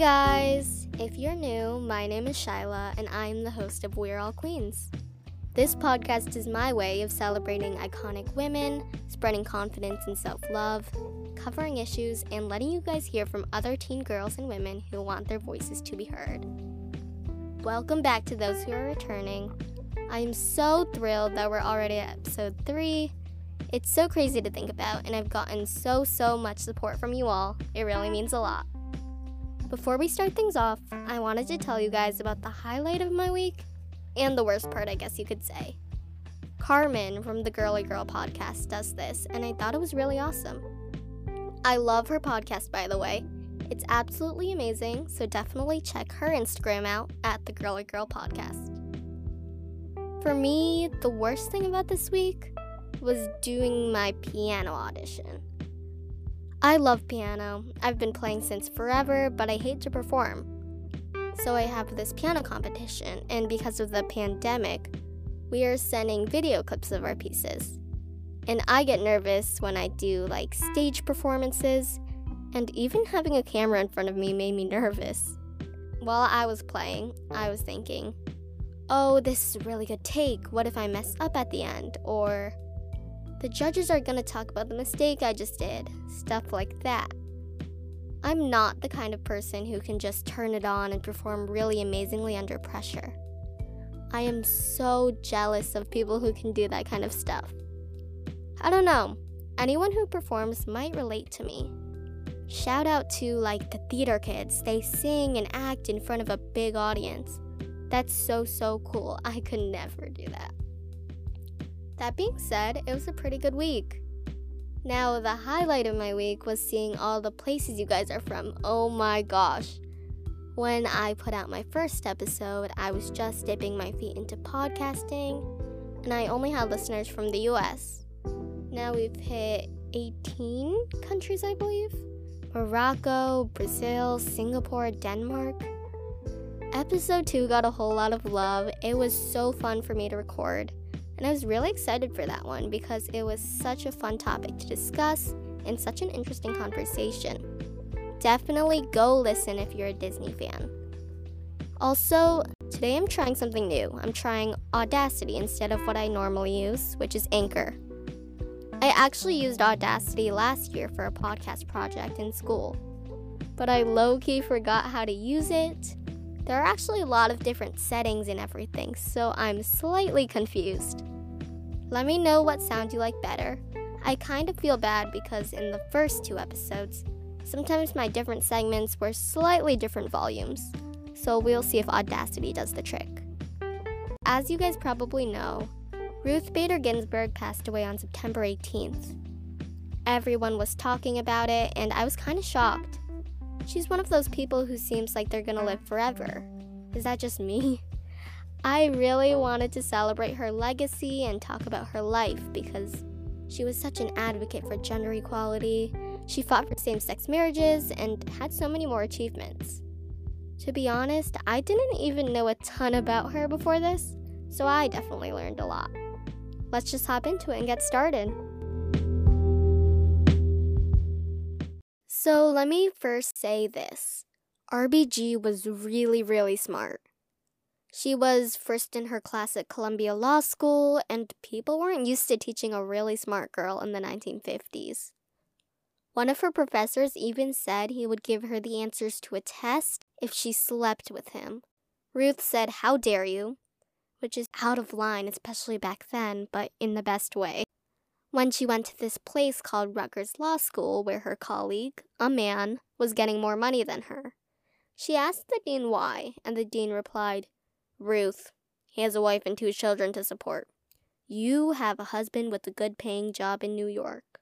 guys! If you're new, my name is Shyla and I'm the host of We're All Queens. This podcast is my way of celebrating iconic women, spreading confidence and self love, covering issues, and letting you guys hear from other teen girls and women who want their voices to be heard. Welcome back to those who are returning. I am so thrilled that we're already at episode 3. It's so crazy to think about, and I've gotten so, so much support from you all. It really means a lot. Before we start things off, I wanted to tell you guys about the highlight of my week and the worst part, I guess you could say. Carmen from the Girly Girl podcast does this, and I thought it was really awesome. I love her podcast, by the way. It's absolutely amazing, so definitely check her Instagram out at the Girly Girl podcast. For me, the worst thing about this week was doing my piano audition. I love piano. I've been playing since forever, but I hate to perform. So I have this piano competition, and because of the pandemic, we are sending video clips of our pieces. And I get nervous when I do like stage performances, and even having a camera in front of me made me nervous. While I was playing, I was thinking, oh, this is a really good take. What if I mess up at the end? Or the judges are gonna talk about the mistake I just did. Stuff like that. I'm not the kind of person who can just turn it on and perform really amazingly under pressure. I am so jealous of people who can do that kind of stuff. I don't know, anyone who performs might relate to me. Shout out to like the theater kids. They sing and act in front of a big audience. That's so, so cool. I could never do that. That being said, it was a pretty good week. Now, the highlight of my week was seeing all the places you guys are from. Oh my gosh. When I put out my first episode, I was just dipping my feet into podcasting, and I only had listeners from the US. Now we've hit 18 countries, I believe Morocco, Brazil, Singapore, Denmark. Episode 2 got a whole lot of love. It was so fun for me to record. And I was really excited for that one because it was such a fun topic to discuss and such an interesting conversation. Definitely go listen if you're a Disney fan. Also, today I'm trying something new. I'm trying Audacity instead of what I normally use, which is Anchor. I actually used Audacity last year for a podcast project in school, but I low key forgot how to use it. There are actually a lot of different settings and everything, so I'm slightly confused. Let me know what sound you like better. I kind of feel bad because in the first two episodes, sometimes my different segments were slightly different volumes. So we'll see if Audacity does the trick. As you guys probably know, Ruth Bader Ginsburg passed away on September 18th. Everyone was talking about it, and I was kind of shocked. She's one of those people who seems like they're gonna live forever. Is that just me? I really wanted to celebrate her legacy and talk about her life because she was such an advocate for gender equality. She fought for same sex marriages and had so many more achievements. To be honest, I didn't even know a ton about her before this, so I definitely learned a lot. Let's just hop into it and get started. So, let me first say this RBG was really, really smart. She was first in her class at Columbia Law School, and people weren't used to teaching a really smart girl in the 1950s. One of her professors even said he would give her the answers to a test if she slept with him. Ruth said, How dare you? Which is out of line, especially back then, but in the best way. When she went to this place called Rutgers Law School, where her colleague, a man, was getting more money than her. She asked the dean why, and the dean replied, Ruth, he has a wife and two children to support. You have a husband with a good paying job in New York.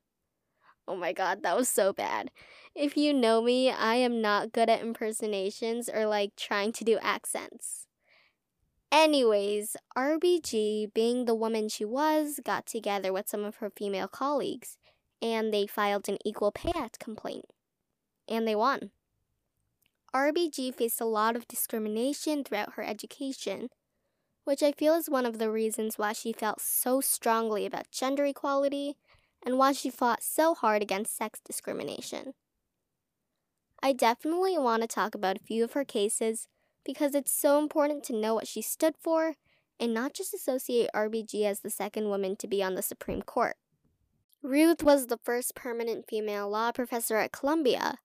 Oh my god, that was so bad. If you know me, I am not good at impersonations or like trying to do accents. Anyways, RBG, being the woman she was, got together with some of her female colleagues and they filed an Equal Pay Act complaint. And they won. RBG faced a lot of discrimination throughout her education, which I feel is one of the reasons why she felt so strongly about gender equality and why she fought so hard against sex discrimination. I definitely want to talk about a few of her cases because it's so important to know what she stood for and not just associate RBG as the second woman to be on the Supreme Court. Ruth was the first permanent female law professor at Columbia,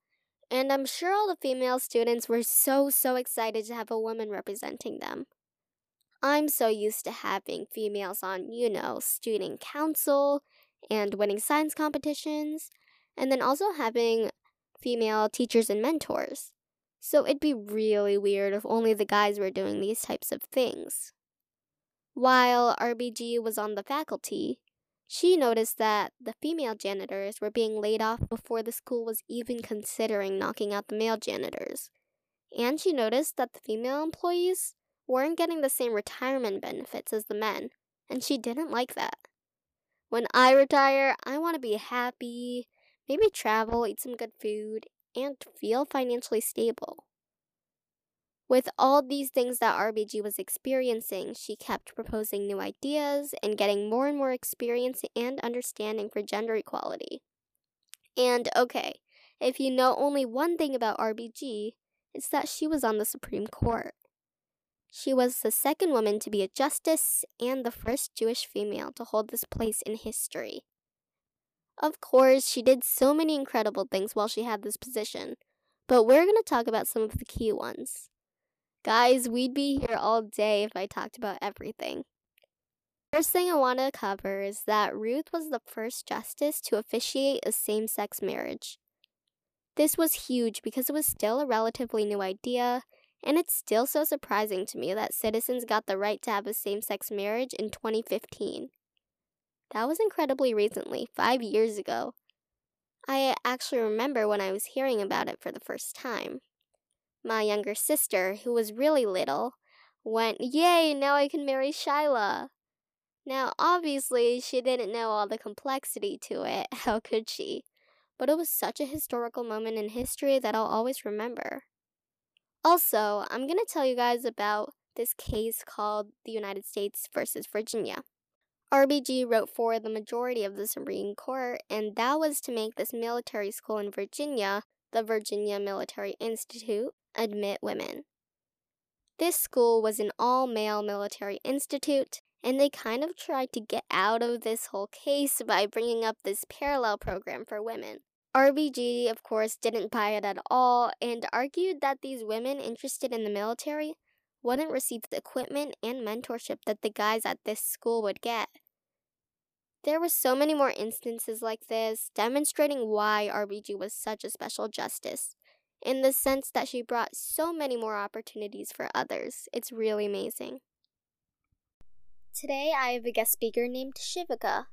and I'm sure all the female students were so, so excited to have a woman representing them. I'm so used to having females on, you know, student council and winning science competitions, and then also having female teachers and mentors. So it'd be really weird if only the guys were doing these types of things. While RBG was on the faculty, she noticed that the female janitors were being laid off before the school was even considering knocking out the male janitors. And she noticed that the female employees weren't getting the same retirement benefits as the men, and she didn't like that. When I retire, I want to be happy, maybe travel, eat some good food, and feel financially stable. With all these things that RBG was experiencing, she kept proposing new ideas and getting more and more experience and understanding for gender equality. And okay, if you know only one thing about RBG, it's that she was on the Supreme Court. She was the second woman to be a justice and the first Jewish female to hold this place in history. Of course, she did so many incredible things while she had this position, but we're going to talk about some of the key ones. Guys, we'd be here all day if I talked about everything. First thing I want to cover is that Ruth was the first justice to officiate a same sex marriage. This was huge because it was still a relatively new idea, and it's still so surprising to me that citizens got the right to have a same sex marriage in 2015. That was incredibly recently, five years ago. I actually remember when I was hearing about it for the first time. My younger sister, who was really little, went, Yay, now I can marry Shyla. Now, obviously, she didn't know all the complexity to it. How could she? But it was such a historical moment in history that I'll always remember. Also, I'm to tell you guys about this case called the United States versus Virginia. RBG wrote for the majority of the Supreme Court, and that was to make this military school in Virginia, the Virginia Military Institute, admit women. This school was an all male military institute, and they kind of tried to get out of this whole case by bringing up this parallel program for women. RBG, of course, didn't buy it at all and argued that these women interested in the military wouldn't receive the equipment and mentorship that the guys at this school would get. There were so many more instances like this, demonstrating why RBG was such a special justice, in the sense that she brought so many more opportunities for others. It's really amazing. Today I have a guest speaker named Shivika.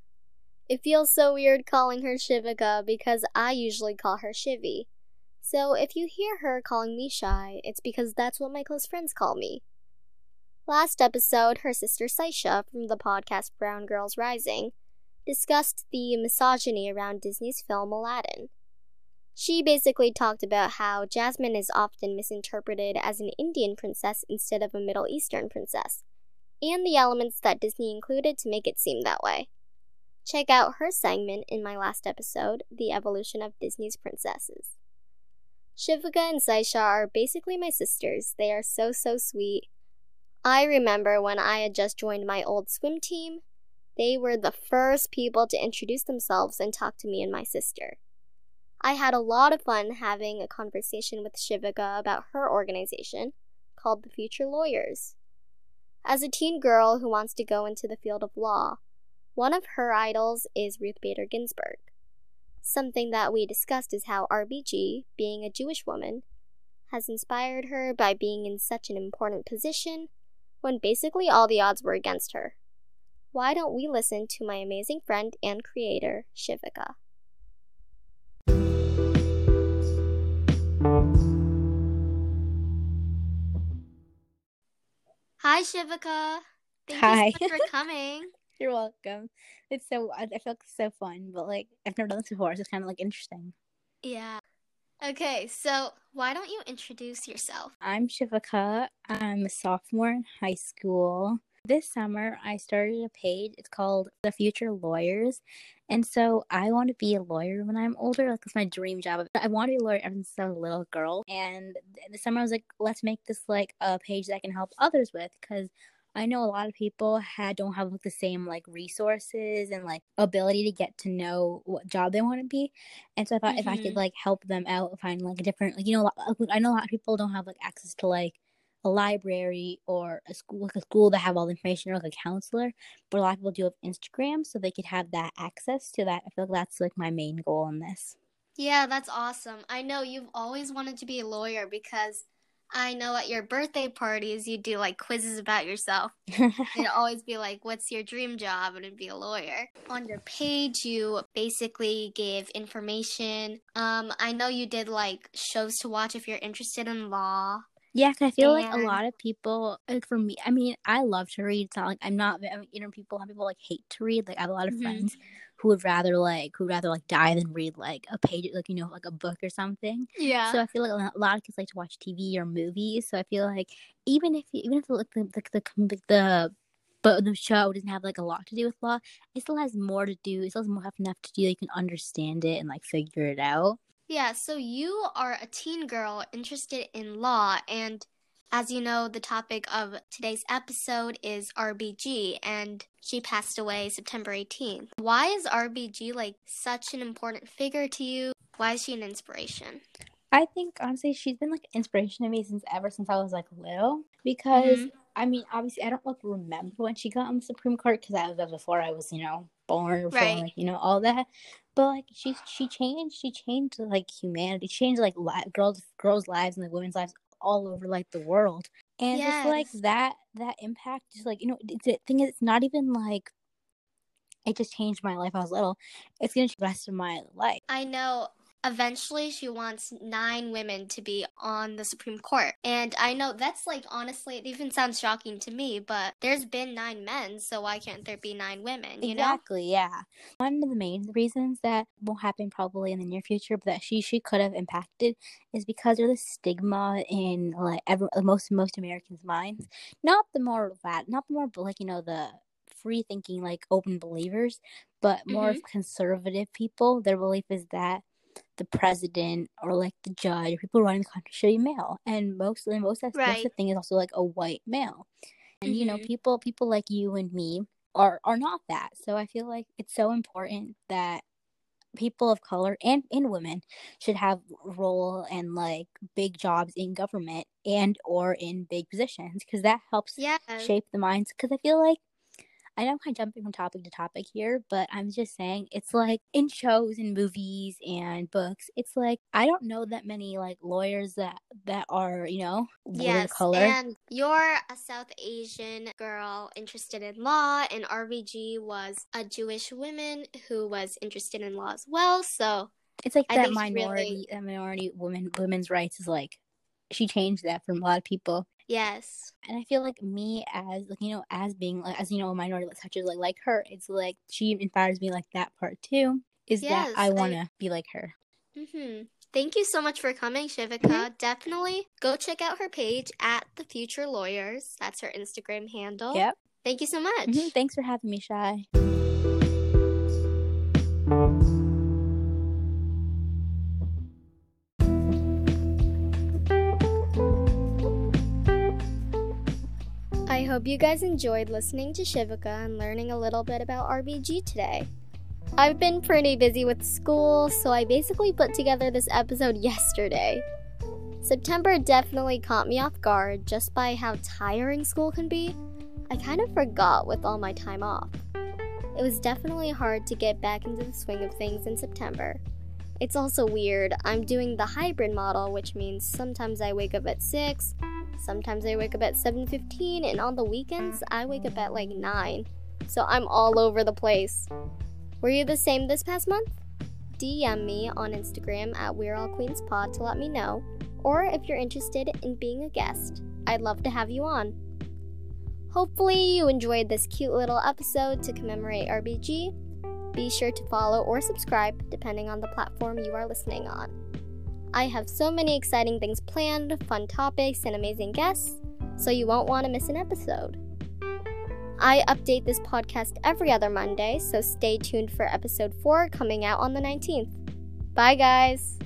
It feels so weird calling her Shivika because I usually call her Shivy. So if you hear her calling me shy, it's because that's what my close friends call me. Last episode, her sister Saisha from the podcast Brown Girls Rising discussed the misogyny around Disney's film Aladdin. She basically talked about how Jasmine is often misinterpreted as an Indian princess instead of a Middle Eastern princess, and the elements that Disney included to make it seem that way. Check out her segment in my last episode, The Evolution of Disney's Princesses. Shivika and Saisha are basically my sisters. They are so, so sweet. I remember when I had just joined my old swim team, they were the first people to introduce themselves and talk to me and my sister. I had a lot of fun having a conversation with Shivika about her organization, called the Future Lawyers. As a teen girl who wants to go into the field of law, one of her idols is Ruth Bader Ginsburg. Something that we discussed is how RBG, being a Jewish woman, has inspired her by being in such an important position when basically all the odds were against her why don't we listen to my amazing friend and creator, Shivika? Hi, Shivika. Thank Hi. you so much for coming. You're welcome. It's so I feel like so fun, but like I've never done this before, so it's kind of like interesting. Yeah. Okay, so why don't you introduce yourself? I'm Shivika. I'm a sophomore in high school. This summer, I started a page. It's called The Future Lawyers. And so I want to be a lawyer when I'm older. Like, it's my dream job. I want to be a lawyer ever since I was a little girl. And this summer, I was like, let's make this like a page that I can help others with because I know a lot of people had don't have like the same like resources and like ability to get to know what job they want to be, and so I thought mm-hmm. if I could mm-hmm. like help them out find like a different like you know I know a lot of people don't have like access to like a library or a school like a school that have all the information or like a counselor, but a lot of people do have Instagram, so they could have that access to that. I feel like that's like my main goal in this. Yeah, that's awesome. I know you've always wanted to be a lawyer because I know at your birthday parties you do like quizzes about yourself. it'd always be like, "What's your dream job?" and it'd be a lawyer. On your page, you basically gave information. Um, I know you did like shows to watch if you're interested in law. Yeah, cause I feel and... like a lot of people, like for me, I mean, I love to read. It's not like I'm not, I mean, you know, people, have people like hate to read. Like I have a lot of mm-hmm. friends who would rather like who would rather like die than read like a page like you know like a book or something. Yeah. So I feel like a lot of kids like to watch TV or movies. So I feel like even if even if like the the the, the but the show doesn't have like a lot to do with law. It still has more to do. It still has more have enough to do. You can understand it and like figure it out. Yeah. So you are a teen girl interested in law, and as you know, the topic of today's episode is RBG, and she passed away September 18th. Why is RBG like such an important figure to you? Why is she an inspiration? I think honestly, she's been like inspiration to me since ever since I was like little. Because mm-hmm. I mean, obviously, I don't like remember when she got on the Supreme Court because that was before I was, you know, born, before, right? Like, you know, all that. But like she she changed, she changed like humanity, she changed like li- girls girls' lives and like women's lives all over like the world. And yes. just like that that impact just like you know the thing is it's not even like it just changed my life i was little. It's gonna change the rest of my life. I know eventually she wants nine women to be on the Supreme Court. And I know that's like honestly, it even sounds shocking to me, but there's been nine men, so why can't there be nine women? You exactly, know? yeah. One of the main reasons that won't happen probably in the near future, but that she she could have impacted is because of the stigma in like every most most Americans' minds. Not the more that not the more like, you know, the free thinking like open believers, but more mm-hmm. conservative people. Their belief is that the president or like the judge or people running the country should be male and mostly most of, right. most of the thing is also like a white male and mm-hmm. you know mm-hmm. people people like you and me are are not that so i feel like it's so important that people of color and in women should have role and like big jobs in government and or in big positions because that helps yes. shape the minds because i feel like I know I'm kind of jumping from topic to topic here, but I'm just saying it's like in shows and movies and books, it's like I don't know that many like lawyers that that are, you know, yes, color. And you're a South Asian girl interested in law, and RBG was a Jewish woman who was interested in law as well. So it's like I that minority really... that minority women women's rights is like she changed that for a lot of people Yes. And I feel like me as like you know as being like as you know a minority such as like like her, it's like she inspires me like that part too. Is yes, that I want to I... be like her. Mhm. Thank you so much for coming, Shivika. Mm-hmm. Definitely go check out her page at the Future Lawyers. That's her Instagram handle. Yep. Thank you so much. Mm-hmm. Thanks for having me, Shy. Hope you guys enjoyed listening to Shivika and learning a little bit about RBG today. I've been pretty busy with school, so I basically put together this episode yesterday. September definitely caught me off guard just by how tiring school can be. I kind of forgot with all my time off. It was definitely hard to get back into the swing of things in September. It's also weird, I'm doing the hybrid model, which means sometimes I wake up at 6, Sometimes I wake up at 7:15 and on the weekends I wake up at like 9. So I'm all over the place. Were you the same this past month? DM me on Instagram at We're All Queens Pod to let me know, or if you're interested in being a guest, I'd love to have you on. Hopefully, you enjoyed this cute little episode to commemorate RBG. Be sure to follow or subscribe depending on the platform you are listening on. I have so many exciting things planned, fun topics, and amazing guests, so you won't want to miss an episode. I update this podcast every other Monday, so stay tuned for episode 4 coming out on the 19th. Bye, guys!